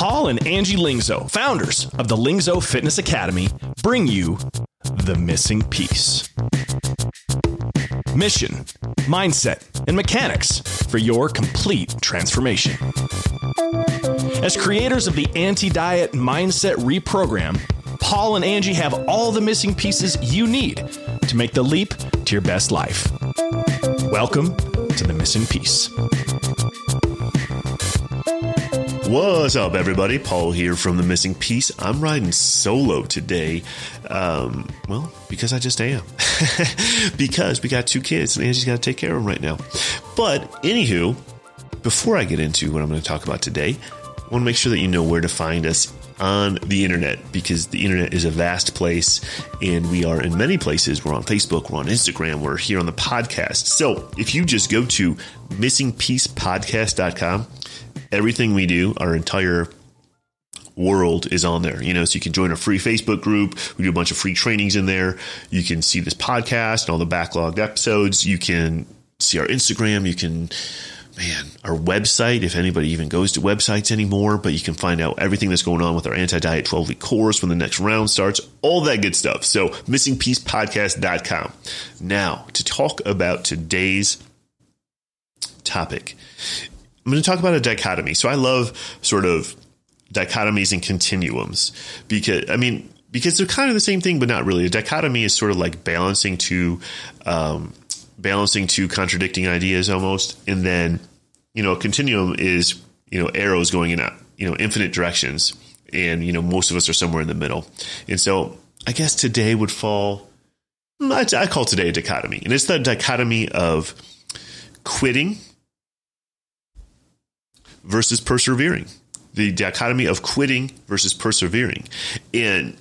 Paul and Angie Lingzo, founders of the Lingzo Fitness Academy, bring you The Missing Piece. Mission, mindset, and mechanics for your complete transformation. As creators of the Anti Diet Mindset Reprogram, Paul and Angie have all the missing pieces you need to make the leap to your best life. Welcome to The Missing Piece. What's up, everybody? Paul here from The Missing Piece. I'm riding solo today. Um, well, because I just am. because we got two kids and Angie's got to take care of them right now. But, anywho, before I get into what I'm going to talk about today, I want to make sure that you know where to find us on the internet because the internet is a vast place and we are in many places. We're on Facebook, we're on Instagram, we're here on the podcast. So if you just go to missingpiecepodcast.com, everything we do, our entire world is on there. You know, so you can join a free Facebook group. We do a bunch of free trainings in there. You can see this podcast and all the backlogged episodes. You can see our Instagram. You can, man, our website, if anybody even goes to websites anymore, but you can find out everything that's going on with our anti diet 12 week course when the next round starts, all that good stuff. So, missingpiecepodcast.com. Now, to talk about today's topic I'm going to talk about a dichotomy. So I love sort of dichotomies and continuums because I mean because they're kind of the same thing, but not really. A dichotomy is sort of like balancing two um, balancing two contradicting ideas almost, and then you know a continuum is you know arrows going in you know infinite directions, and you know most of us are somewhere in the middle, and so I guess today would fall. I, I call today a dichotomy, and it's the dichotomy of quitting versus persevering, the dichotomy of quitting versus persevering. And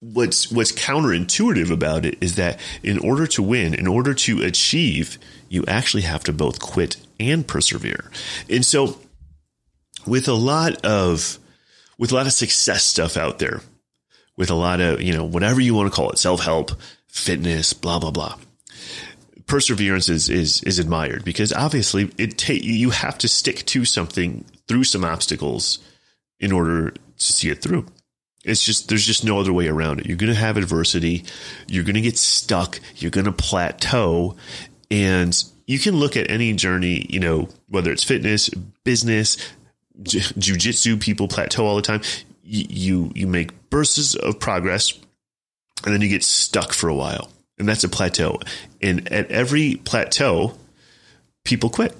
what's what's counterintuitive about it is that in order to win, in order to achieve, you actually have to both quit and persevere. And so with a lot of with a lot of success stuff out there, with a lot of, you know, whatever you want to call it, self-help, fitness, blah blah blah perseverance is is is admired because obviously it ta- you have to stick to something through some obstacles in order to see it through. It's just there's just no other way around it. You're going to have adversity, you're going to get stuck, you're going to plateau and you can look at any journey, you know, whether it's fitness, business, jujitsu, people plateau all the time. You you make bursts of progress and then you get stuck for a while and that's a plateau. And at every plateau, people quit.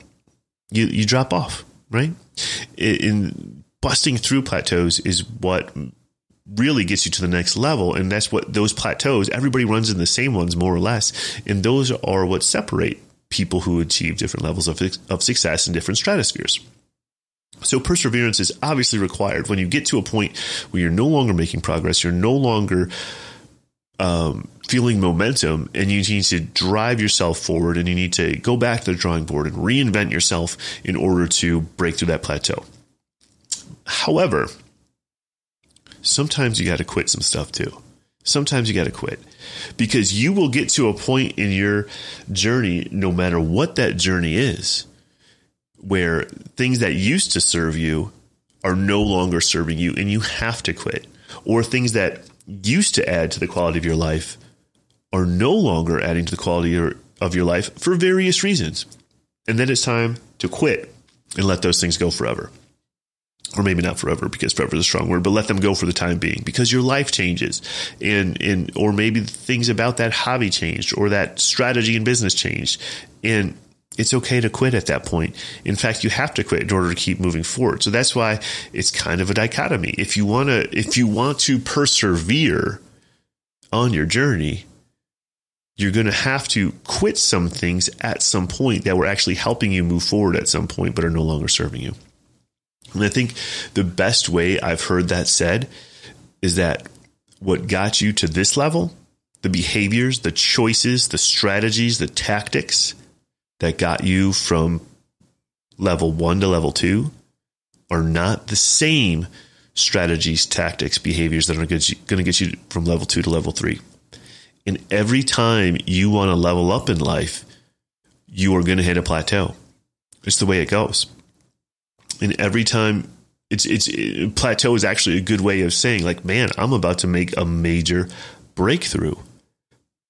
You you drop off, right? In busting through plateaus is what really gets you to the next level, and that's what those plateaus. Everybody runs in the same ones more or less, and those are what separate people who achieve different levels of of success in different stratospheres. So perseverance is obviously required when you get to a point where you're no longer making progress, you're no longer um, feeling momentum and you need to drive yourself forward and you need to go back to the drawing board and reinvent yourself in order to break through that plateau. However, sometimes you got to quit some stuff too. Sometimes you got to quit because you will get to a point in your journey, no matter what that journey is, where things that used to serve you are no longer serving you and you have to quit, or things that used to add to the quality of your life are no longer adding to the quality of your life for various reasons. And then it's time to quit and let those things go forever. Or maybe not forever because forever is a strong word, but let them go for the time being because your life changes and, and or maybe things about that hobby changed or that strategy in business changed. And it's okay to quit at that point. In fact, you have to quit in order to keep moving forward. So that's why it's kind of a dichotomy. If you want to, if you want to persevere on your journey, you're going to have to quit some things at some point that were actually helping you move forward at some point, but are no longer serving you. And I think the best way I've heard that said is that what got you to this level, the behaviors, the choices, the strategies, the tactics that got you from level one to level two are not the same strategies, tactics, behaviors that are going to get you from level two to level three. And every time you want to level up in life, you are going to hit a plateau. It's the way it goes. And every time it's it's it, plateau is actually a good way of saying like, man, I'm about to make a major breakthrough.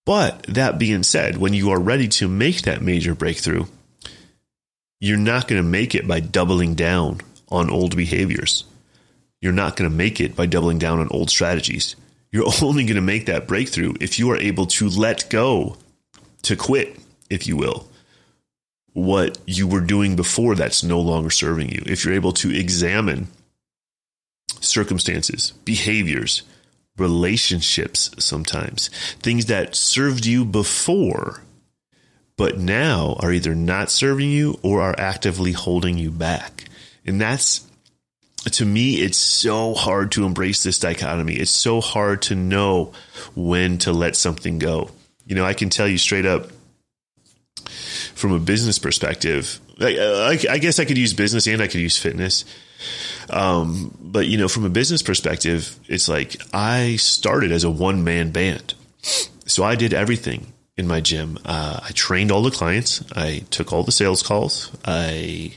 But that being said, when you are ready to make that major breakthrough, you're not going to make it by doubling down on old behaviors. You're not going to make it by doubling down on old strategies. You're only going to make that breakthrough if you are able to let go, to quit, if you will, what you were doing before that's no longer serving you. If you're able to examine circumstances, behaviors, relationships, sometimes things that served you before, but now are either not serving you or are actively holding you back. And that's to me, it's so hard to embrace this dichotomy. It's so hard to know when to let something go. You know, I can tell you straight up from a business perspective. I, I guess I could use business and I could use fitness. Um, but you know, from a business perspective, it's like I started as a one man band. So I did everything in my gym. Uh, I trained all the clients. I took all the sales calls. I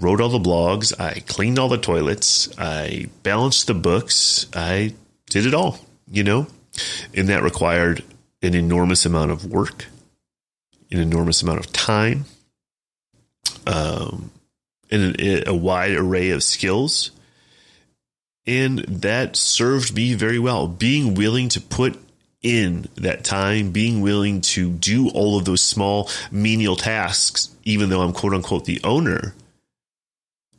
wrote all the blogs, I cleaned all the toilets, I balanced the books, I did it all, you know? And that required an enormous amount of work, an enormous amount of time, um, and a, wide array of skills. And that served me very well. Being willing to put in that time, being willing to do all of those small menial tasks, even though I'm quote unquote the owner,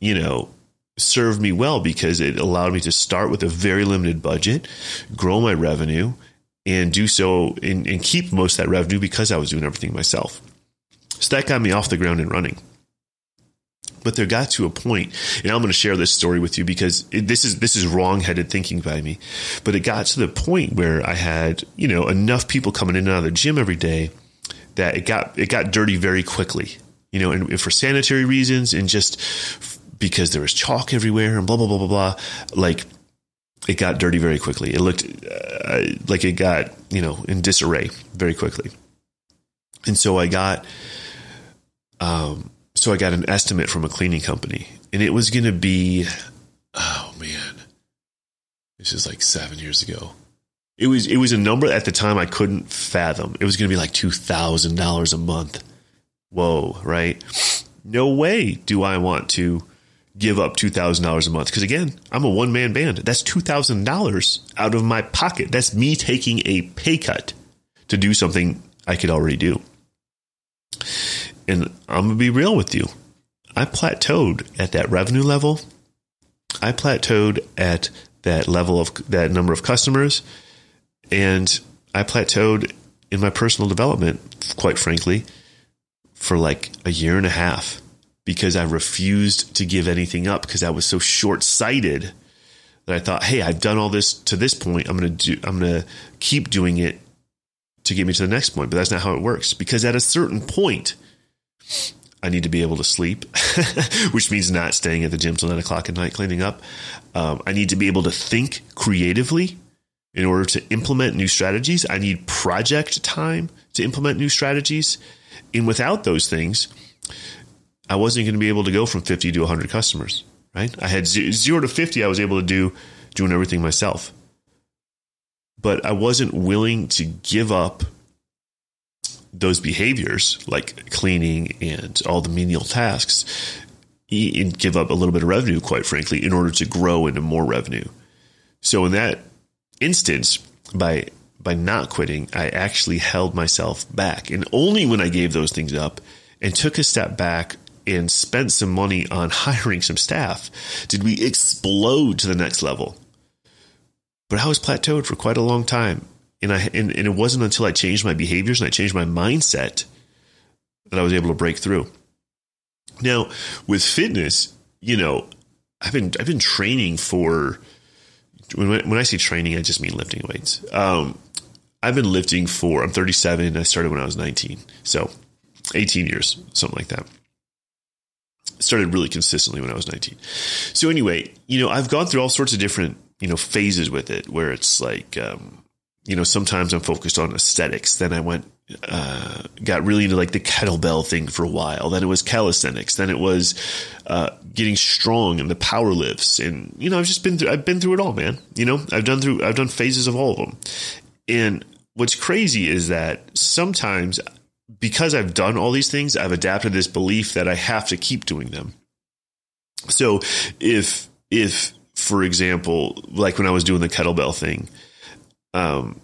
you know, served me well because it allowed me to start with a very limited budget, grow my revenue, and do so and, and keep most of that revenue because I was doing everything myself. So that got me off the ground and running. But there got to a point, and I'm going to share this story with you because it, this is this is wrong-headed thinking by me. But it got to the point where I had you know enough people coming in and out of the gym every day that it got it got dirty very quickly. You know, and for sanitary reasons, and just because there was chalk everywhere and blah blah blah blah blah. Like it got dirty very quickly. It looked uh, like it got you know in disarray very quickly. And so I got, um, so I got an estimate from a cleaning company, and it was going to be, oh man, this is like seven years ago. It was it was a number at the time I couldn't fathom. It was going to be like two thousand dollars a month. Whoa, right? No way do I want to give up $2,000 a month. Because again, I'm a one man band. That's $2,000 out of my pocket. That's me taking a pay cut to do something I could already do. And I'm going to be real with you. I plateaued at that revenue level. I plateaued at that level of that number of customers. And I plateaued in my personal development, quite frankly, for like a year and a half because I refused to give anything up because I was so short sighted that I thought, hey, I've done all this to this point. I'm to do, I'm to keep doing it to get me to the next point. But that's not how it works because at a certain point, I need to be able to sleep, which means not staying at the gym till nine o'clock at night cleaning up. Um, I need to be able to think creatively in order to implement new strategies. I need project time to implement new strategies. And without those things, I wasn't going to be able to go from 50 to 100 customers, right? I had zero to 50, I was able to do doing everything myself. But I wasn't willing to give up those behaviors like cleaning and all the menial tasks and give up a little bit of revenue, quite frankly, in order to grow into more revenue. So in that instance, by by not quitting, I actually held myself back. And only when I gave those things up and took a step back and spent some money on hiring some staff did we explode to the next level. But I was plateaued for quite a long time. And I and, and it wasn't until I changed my behaviors and I changed my mindset that I was able to break through. Now, with fitness, you know, I've been I've been training for when when I say training, I just mean lifting weights. Um, I've been lifting for I'm 37. I started when I was 19, so 18 years, something like that started really consistently when I was 19. So anyway, you know, I've gone through all sorts of different, you know, phases with it where it's like, um, you know, sometimes I'm focused on aesthetics. Then I went uh, got really into like the kettlebell thing for a while. Then it was calisthenics. Then it was uh, getting strong and the power lifts. And you know, I've just been through. I've been through it all, man. You know, I've done through. I've done phases of all of them. And what's crazy is that sometimes because I've done all these things, I've adapted this belief that I have to keep doing them. So if if for example, like when I was doing the kettlebell thing, um,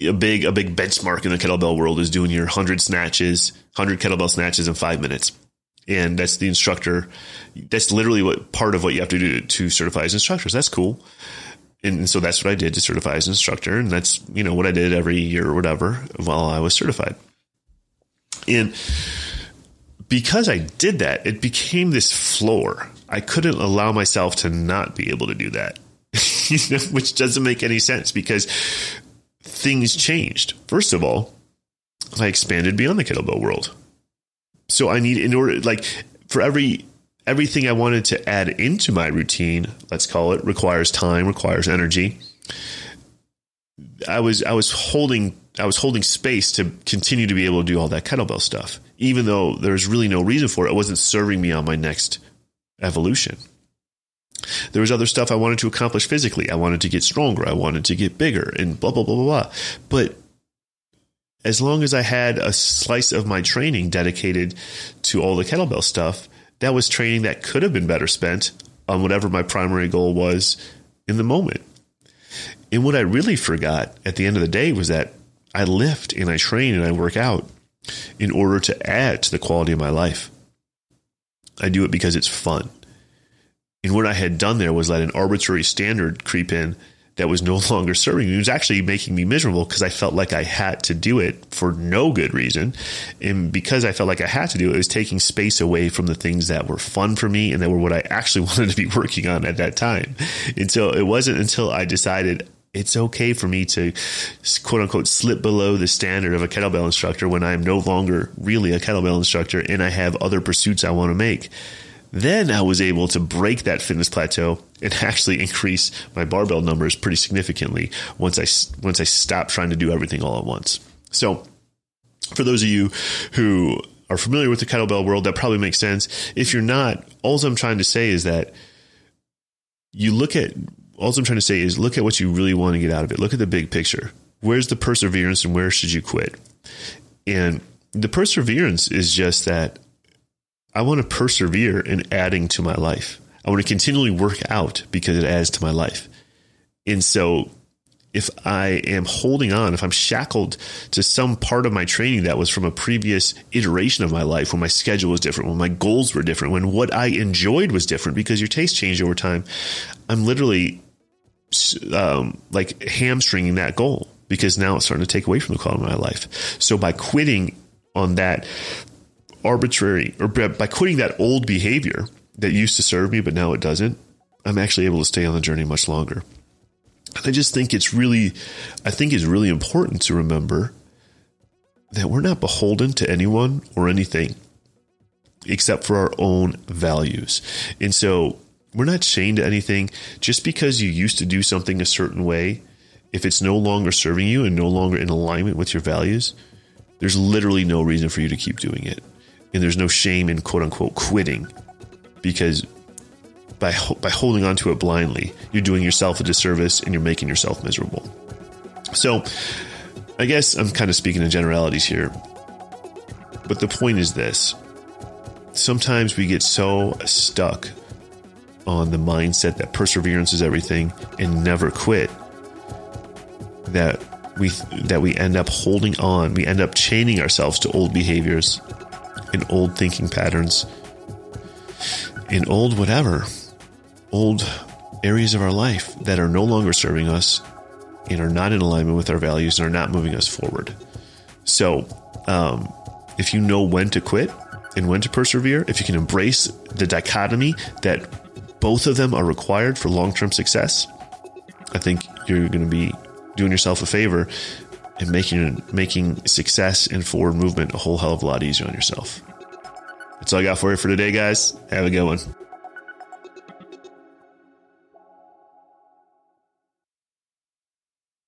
a big a big benchmark in the kettlebell world is doing your 100 snatches 100 kettlebell snatches in five minutes. And that's the instructor that's literally what part of what you have to do to certify as instructors that's cool. And so that's what i did to certify as an instructor. And that's you know what i did every year or whatever while i was certified. And because i did that it became this floor. I couldn't allow myself to not be able to do that which doesn't make any sense because things changed. First of all, I expanded beyond the kettlebell world. So I need in order like for every everything I wanted to add into my routine, let's call it, requires time, requires energy. I was I was holding I was holding space to continue to be able to do all that kettlebell stuff, even though there's really no reason for it. It wasn't serving me on my next evolution. There was other stuff I wanted to accomplish physically. I wanted to get stronger. I wanted to get bigger and blah, blah, blah, blah, blah. But as long as I had a slice of my training dedicated to all the kettlebell stuff, that was training that could have been better spent on whatever my primary goal was in the moment. And what I really forgot at the end of the day was that I lift and I train and I work out in order to add to the quality of my life. I do it because it's fun. And what I had done there was let an arbitrary standard creep in that was no longer serving me. It was actually making me miserable because I felt like I had to do it for no good reason. And because I felt like I had to do it, it was taking space away from the things that were fun for me and that were what I actually wanted to be working on at that time. And so it wasn't until I decided it's okay for me to quote unquote slip below the standard of a kettlebell instructor when I'm no longer really a kettlebell instructor and I have other pursuits I want to make then I was able to break that fitness plateau and actually increase my barbell numbers pretty significantly once I once I stopped trying to do everything all at once. So, for those of you who are familiar with the kettlebell world, that probably makes sense. If you're not, all I'm trying to say is that you look at all I'm trying to say is look at what you really want to get out of it. Look at the big picture. Where's the perseverance and where should you quit? And the perseverance is just that I want to persevere in adding to my life. I want to continually work out because it adds to my life. And so if I am holding on, if I'm shackled to some part of my training that was from a previous iteration of my life, when my schedule was different, when my goals were different, when what I enjoyed was different, because your taste changed over time, I'm literally um, like hamstringing that goal because now it's starting to take away from the quality of my life. So by quitting on that arbitrary or by quitting that old behavior that used to serve me, but now it doesn't, I'm actually able to stay on the journey much longer. And I just think it's really, I think it's really important to remember that we're not beholden to anyone or anything except for our own values. And so we're not chained to anything just because you used to do something a certain way. If it's no longer serving you and no longer in alignment with your values, there's literally no reason for you to keep doing it and there's no shame in quote unquote quitting because by by holding on to it blindly, you're doing yourself a disservice and you're making yourself miserable. So, I guess I'm kind of speaking in generalities here. But the point is this. Sometimes we get so stuck on the mindset that perseverance is everything and never quit that we that we end up holding on, we end up chaining ourselves to old behaviors in old thinking patterns, in old whatever, old areas of our life that are no longer serving us and are not in alignment with our values and are not moving us forward. So, um, if you know when to quit and when to persevere, if you can embrace the dichotomy that both of them are required for long term success, I think you're going to be doing yourself a favor and making making success and forward movement a whole hell of a lot easier on yourself. That's all I got for you for today, guys. Have a good one.